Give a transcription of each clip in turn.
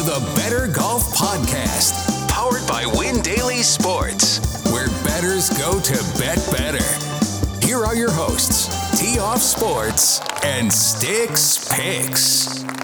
to the Better Golf Podcast, powered by Win Daily Sports, where betters go to bet better. Here are your hosts, Tee Off Sports and Sticks Picks.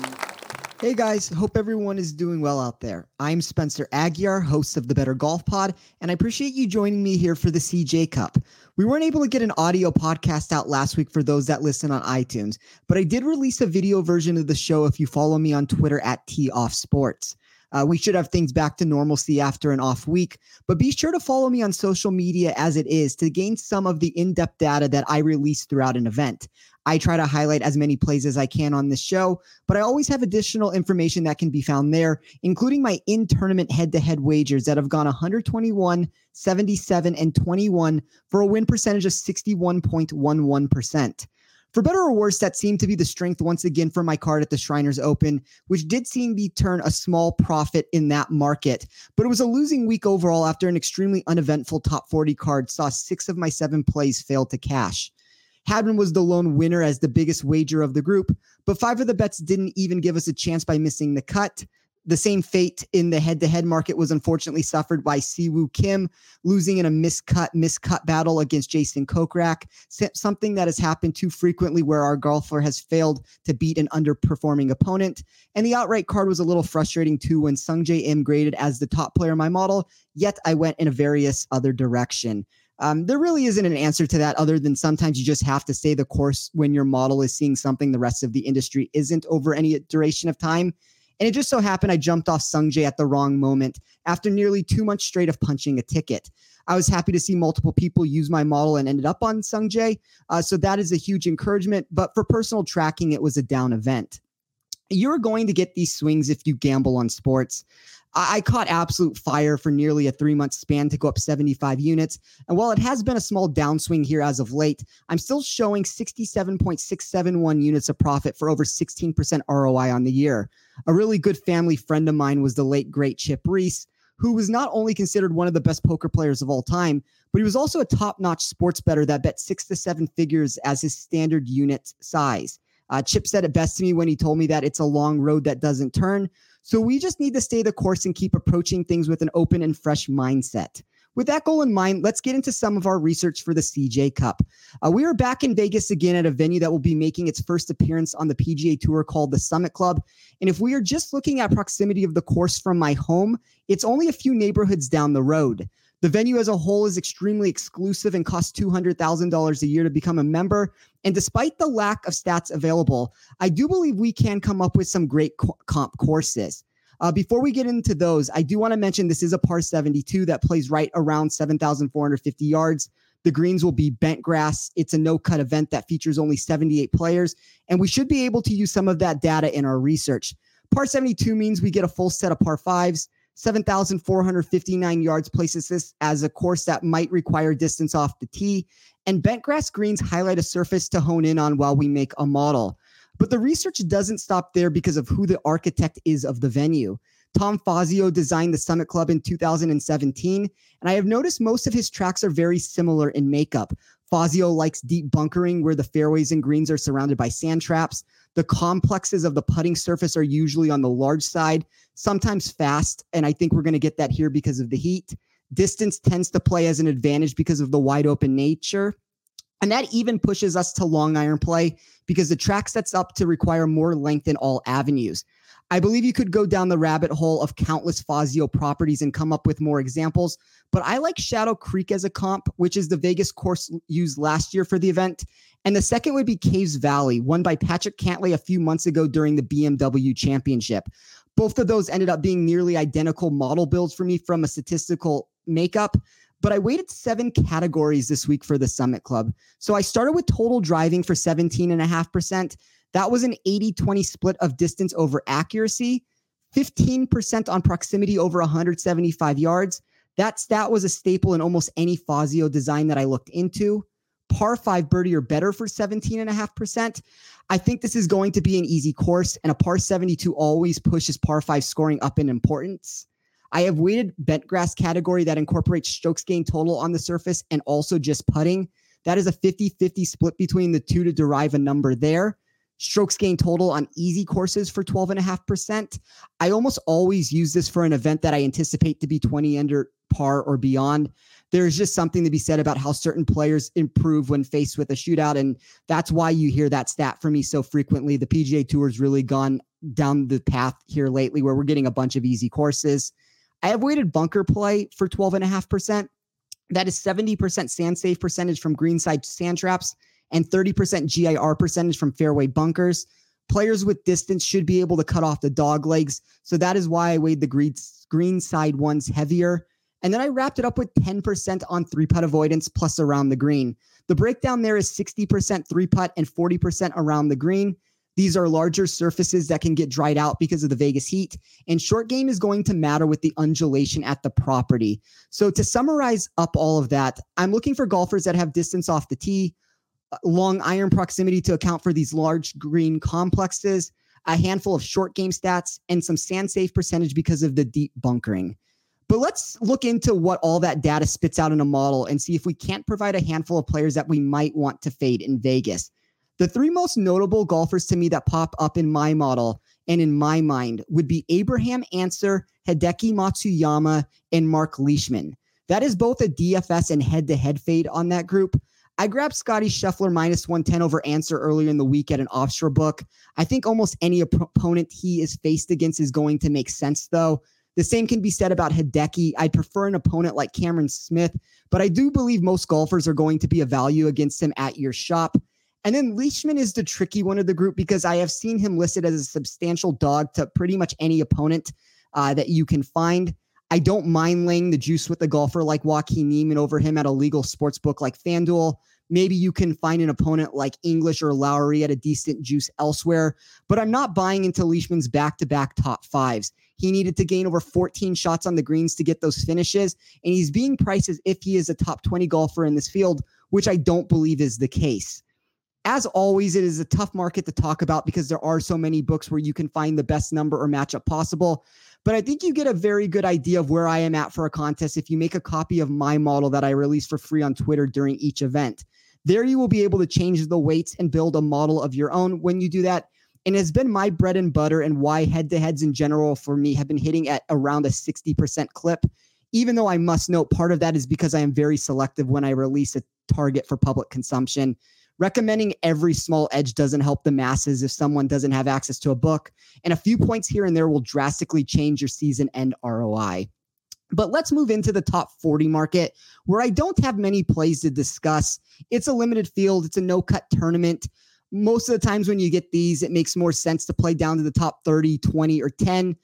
Hey guys, hope everyone is doing well out there. I'm Spencer Aguiar, host of the Better Golf Pod, and I appreciate you joining me here for the CJ Cup. We weren't able to get an audio podcast out last week for those that listen on iTunes, but I did release a video version of the show if you follow me on Twitter at Tee Off Sports. Uh, we should have things back to normalcy after an off week, but be sure to follow me on social media as it is to gain some of the in depth data that I release throughout an event. I try to highlight as many plays as I can on this show, but I always have additional information that can be found there, including my in tournament head to head wagers that have gone 121, 77, and 21 for a win percentage of 61.11%. For better or worse, that seemed to be the strength once again for my card at the Shriners Open, which did seem to turn a small profit in that market. But it was a losing week overall after an extremely uneventful top 40 card saw six of my seven plays fail to cash. Hadwin was the lone winner as the biggest wager of the group, but five of the bets didn't even give us a chance by missing the cut. The same fate in the head to head market was unfortunately suffered by Siwoo Kim, losing in a miscut, miscut battle against Jason Kokrak, something that has happened too frequently where our golfer has failed to beat an underperforming opponent. And the outright card was a little frustrating too when Sungjae Im graded as the top player in my model, yet I went in a various other direction. Um, there really isn't an answer to that other than sometimes you just have to stay the course when your model is seeing something the rest of the industry isn't over any duration of time. And it just so happened I jumped off Sungjae at the wrong moment after nearly two months straight of punching a ticket. I was happy to see multiple people use my model and ended up on Sungjae. Uh, so that is a huge encouragement. But for personal tracking, it was a down event. You're going to get these swings if you gamble on sports. I, caught absolute fire for nearly a three month span to go up 75 units. And while it has been a small downswing here as of late, I'm still showing 67.671 units of profit for over 16% ROI on the year. A really good family friend of mine was the late, great Chip Reese who was not only considered one of the best poker players of all time, but he was also a top notch sports better that bet six to seven figures as his standard unit size. Uh, Chip said it best to me when he told me that it's a long road that doesn't turn. So we just need to stay the course and keep approaching things with an open and fresh mindset. With that goal in mind, let's get into some of our research for the CJ Cup. Uh, we are back in Vegas again at a venue that will be making its first appearance on the PGA Tour called the Summit Club. And if we are just looking at proximity of the course from my home, it's only a few neighborhoods down the road. The venue as a whole is extremely exclusive and costs $200,000 a year to become a member. And despite the lack of stats available, I do believe we can come up with some great co- comp courses. Uh, before we get into those, I do want to mention this is a par 72 that plays right around 7,450 yards. The greens will be bent grass. It's a no cut event that features only 78 players, and we should be able to use some of that data in our research. Par 72 means we get a full set of par fives. 7,459 yards places this as a course that might require distance off the tee. And bentgrass greens highlight a surface to hone in on while we make a model. But the research doesn't stop there because of who the architect is of the venue. Tom Fazio designed the Summit Club in 2017, and I have noticed most of his tracks are very similar in makeup. Fazio likes deep bunkering where the fairways and greens are surrounded by sand traps. The complexes of the putting surface are usually on the large side, sometimes fast. And I think we're going to get that here because of the heat. Distance tends to play as an advantage because of the wide open nature. And that even pushes us to long iron play because the track sets up to require more length in all avenues. I believe you could go down the rabbit hole of countless Fazio properties and come up with more examples, but I like Shadow Creek as a comp, which is the Vegas course used last year for the event. And the second would be Caves Valley, won by Patrick Cantlay a few months ago during the BMW Championship. Both of those ended up being nearly identical model builds for me from a statistical makeup. But I weighted seven categories this week for the Summit Club. So I started with total driving for 17.5%. That was an 80 20 split of distance over accuracy, 15% on proximity over 175 yards. That stat was a staple in almost any Fazio design that I looked into. Par five birdie or better for 17.5%. I think this is going to be an easy course, and a par 72 always pushes par five scoring up in importance. I have weighted bent grass category that incorporates strokes gain total on the surface and also just putting. That is a 50 50 split between the two to derive a number there. Strokes gain total on easy courses for 12.5%. I almost always use this for an event that I anticipate to be 20 under par or beyond. There's just something to be said about how certain players improve when faced with a shootout. And that's why you hear that stat from me so frequently. The PGA Tour has really gone down the path here lately where we're getting a bunch of easy courses. I have avoided bunker play for 12.5%. That is 70% sand safe percentage from greenside sand traps and 30% GIR percentage from fairway bunkers. Players with distance should be able to cut off the dog legs. So that is why I weighed the green, green side ones heavier. And then I wrapped it up with 10% on three putt avoidance plus around the green. The breakdown there is 60% three putt and 40% around the green. These are larger surfaces that can get dried out because of the Vegas heat. And short game is going to matter with the undulation at the property. So, to summarize up all of that, I'm looking for golfers that have distance off the tee, Uh, long iron proximity to account for these large green complexes, a handful of short game stats, and some sand safe percentage because of the deep bunkering. But let's look into what all that data spits out in a model and see if we can't provide a handful of players that we might want to fade in Vegas. The three most notable golfers to me that pop up in my model and in my mind would be Abraham Ancer, Hideki Matsuyama, and Mark Leishman. That is both a DFS and head to head fade on that group. I grabbed Scotty Scheffler minus 110 over Ancer earlier in the week at an offshore book. I think almost any op- opponent he is faced against is going to make sense, though. The same can be said about Hideki. I'd prefer an opponent like Cameron Smith, but I do believe most golfers are going to be a value against him at your shop. And then Leishman is the tricky one of the group because I have seen him listed as a substantial dog to pretty much any opponent uh, that you can find. I don't mind laying the juice with a golfer like Joaquin Niemann over him at a legal sports book like FanDuel. Maybe you can find an opponent like English or Lowry at a decent juice elsewhere, but I'm not buying into Leishman's back to back top fives. He needed to gain over 14 shots on the greens to get those finishes, and he's being priced as if he is a top 20 golfer in this field, which I don't believe is the case as always, it is a tough market to talk about because there are so many books where you can find the best number or matchup possible. But I think you get a very good idea of where I am at for a contest if you make a copy of my model that I release for free on Twitter during each event. There, you will be able to change the weights and build a model of your own when you do that. And it's been my bread and butter and why head to heads in general for me have been hitting at around a 60% clip. Even though I must note part of that is because I am very selective when I release a target for public consumption recommending every small edge doesn't help the masses if someone doesn't have access to a book. And a few points here and there will drastically change your season end ROI. But let's move into the top 40 market where I don't have many plays to discuss. It's a limited field, it's a no cut tournament. Most of the times when you get these, it makes more sense to play down to the top 30, 20, or 10.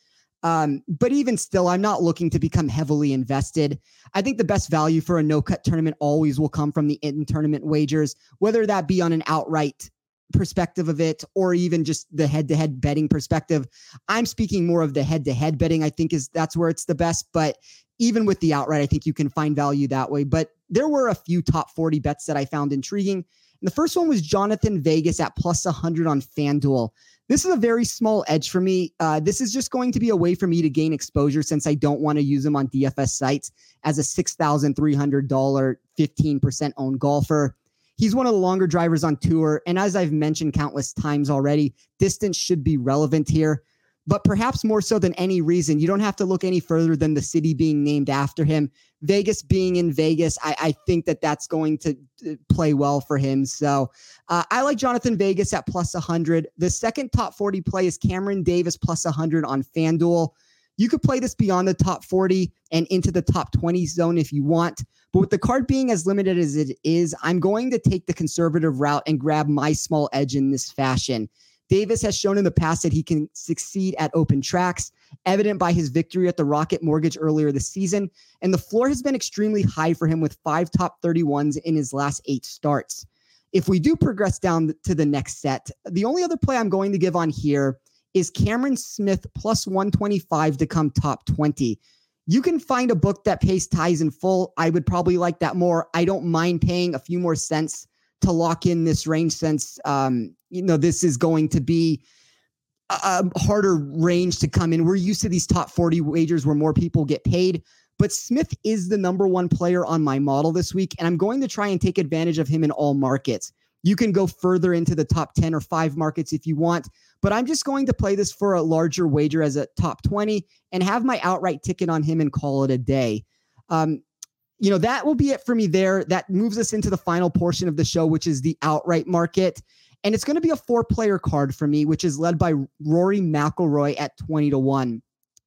Um, but even still, I'm not looking to become heavily invested. I think the best value for a no cut tournament always will come from the in tournament wagers, whether that be on an outright perspective of it or even just the head to head betting perspective. I'm speaking more of the head to head betting. I think is that's where it's the best. But even with the outright, I think you can find value that way. But there were a few top 40 bets that I found intriguing. And the first one was Jhonattan Vegas at plus 100 on FanDuel. This is a very small edge for me. Uh, this is just going to be a way for me to gain exposure since I don't want to use them on DFS sites as a $6,300, 15% owned golfer. He's one of the longer drivers on tour. And as I've mentioned countless times already, distance should be relevant here but perhaps more so than any reason, you don't have to look any further than the city being named after him. Vegas being in Vegas, I, I think that that's going to play well for him. So uh, I like Jhonattan Vegas at plus 100. The second top 40 play is Cameron Davis plus 100 on FanDuel. You could play this beyond the top 40 and into the top 20 zone if you want. But with the card being as limited as it is, I'm going to take the conservative route and grab my small edge in this fashion. Davis has shown in the past that he can succeed at open tracks, evident by his victory at the Rocket Mortgage earlier this season. And the floor has been extremely high for him with five top 31s in his last eight starts. If we do progress down to the next set, the only other play I'm going to give on here is Cameron Smith plus 125 to come top 20. You can find a book that pays ties in full. I would probably like that more. I don't mind paying a few more cents to lock in this range since um, you know this is going to be a, harder range to come in. We're used to these top 40 wagers where more people get paid. But Smith is the number one player on my model this week, and I'm going to try and take advantage of him in all markets. You can go further into the top 10 or five markets if you want, but I'm just going to play this for a larger wager as a top 20 and have my outright ticket on him and call it a day. Um, you know, that will be it for me there. That moves us into the final portion of the show, which is the outright market. And it's going to be a four player card for me, which is led by Rory McIlroy at 20 to 1.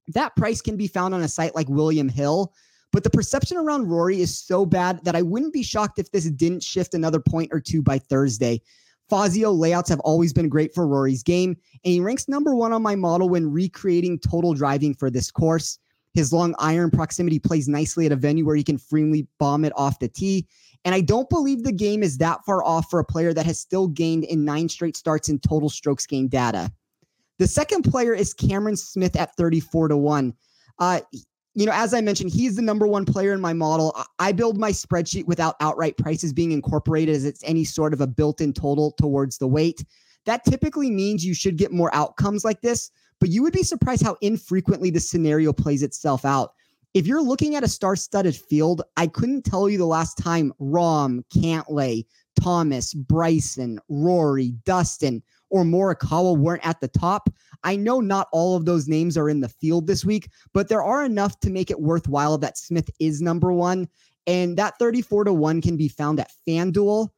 That price can be found on a site like William Hill, but the perception around Rory is so bad that I wouldn't be shocked if this didn't shift another point or two by Thursday. Fazio layouts have always been great for Rory's game, and he ranks number one on my model when recreating total driving for this course. His long iron proximity plays nicely at a venue where he can freely bomb it off the tee. And I don't believe the game is that far off for a player that has still gained in nine straight starts in total strokes gained data. The second player is Cameron Smith at 34 to 1. Uh, you know, as I mentioned, he's the number one player in my model. I build my spreadsheet without outright prices being incorporated as it's any sort of a built in total towards the weight. That typically means you should get more outcomes like this, but you would be surprised how infrequently the scenario plays itself out. If you're looking at a star studded field, I couldn't tell you the last time Rahm, Cantlay, Thomas, Bryson, Rory, Dustin, or Morikawa weren't at the top. I know not all of those names are in the field this week, but there are enough to make it worthwhile that Smith is number one. And that 34 to 1 can be found at FanDuel.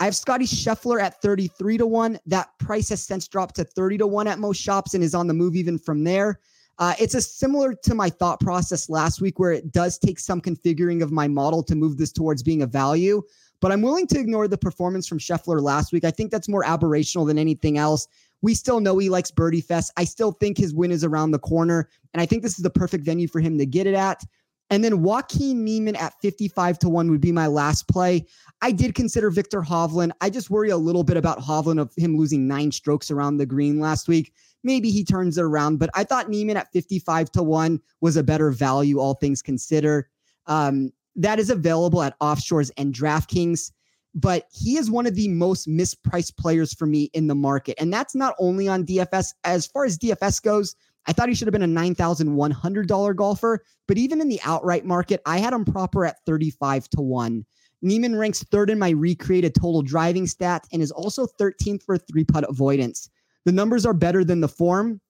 I have Scotty Scheffler at 33 to 1. That price has since dropped to 30 to 1 at most shops and is on the move even from there. Uh, it's a similar to my thought process last week, where it does take some configuring of my model to move this towards being a value. But I'm willing to ignore the performance from Scheffler last week. I think that's more aberrational than anything else. We still know he likes Birdie Fest. I still think his win is around the corner. And I think this is the perfect venue for him to get it at. And then Joaquin Niemann at 55 to 1 would be my last play. I did consider Viktor Hovland. I just worry a little bit about Hovland of him losing nine strokes around the green last week. Maybe he turns it around, but I thought Niemann at 55 to 1 was a better value, all things considered. Um, that is available at offshores and DraftKings. But he is one of the most mispriced players for me in the market. And that's not only on DFS. As far as DFS goes, I thought he should have been a $9,100 golfer. But even in the outright market, I had him proper at 35 to 1. Niemann ranks third in my recreated total driving stat and is also 13th for three putt avoidance. The numbers are better than the form,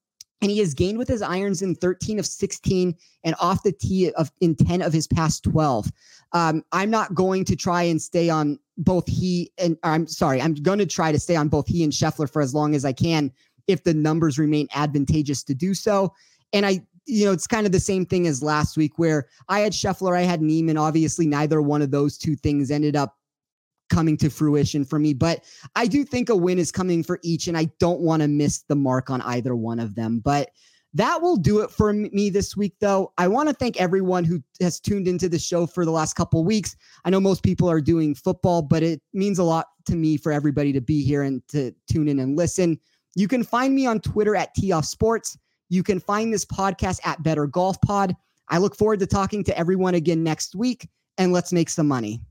and he has gained with his irons in 13 of 16 and off the tee of in 10 of his past 12. Um, I'm not going to try and stay on both he and I'm sorry, I'm going to try to stay on both he and Scheffler for as long as I can if the numbers remain advantageous to do so. And I, you know, it's kind of the same thing as last week where I had Scheffler, I had Niemann. Obviously, neither one of those two things ended up coming to fruition for me. But I do think a win is coming for each, and I don't want to miss the mark on either one of them. But that will do it for me this week, though. I want to thank everyone who has tuned into the show for the last couple weeks. I know most people are doing football, but it means a lot to me for everybody to be here and to tune in and listen. You can find me on Twitter at Tee Off Sports. You can find this podcast at Better Golf Pod. I look forward to talking to everyone again next week, and let's make some money.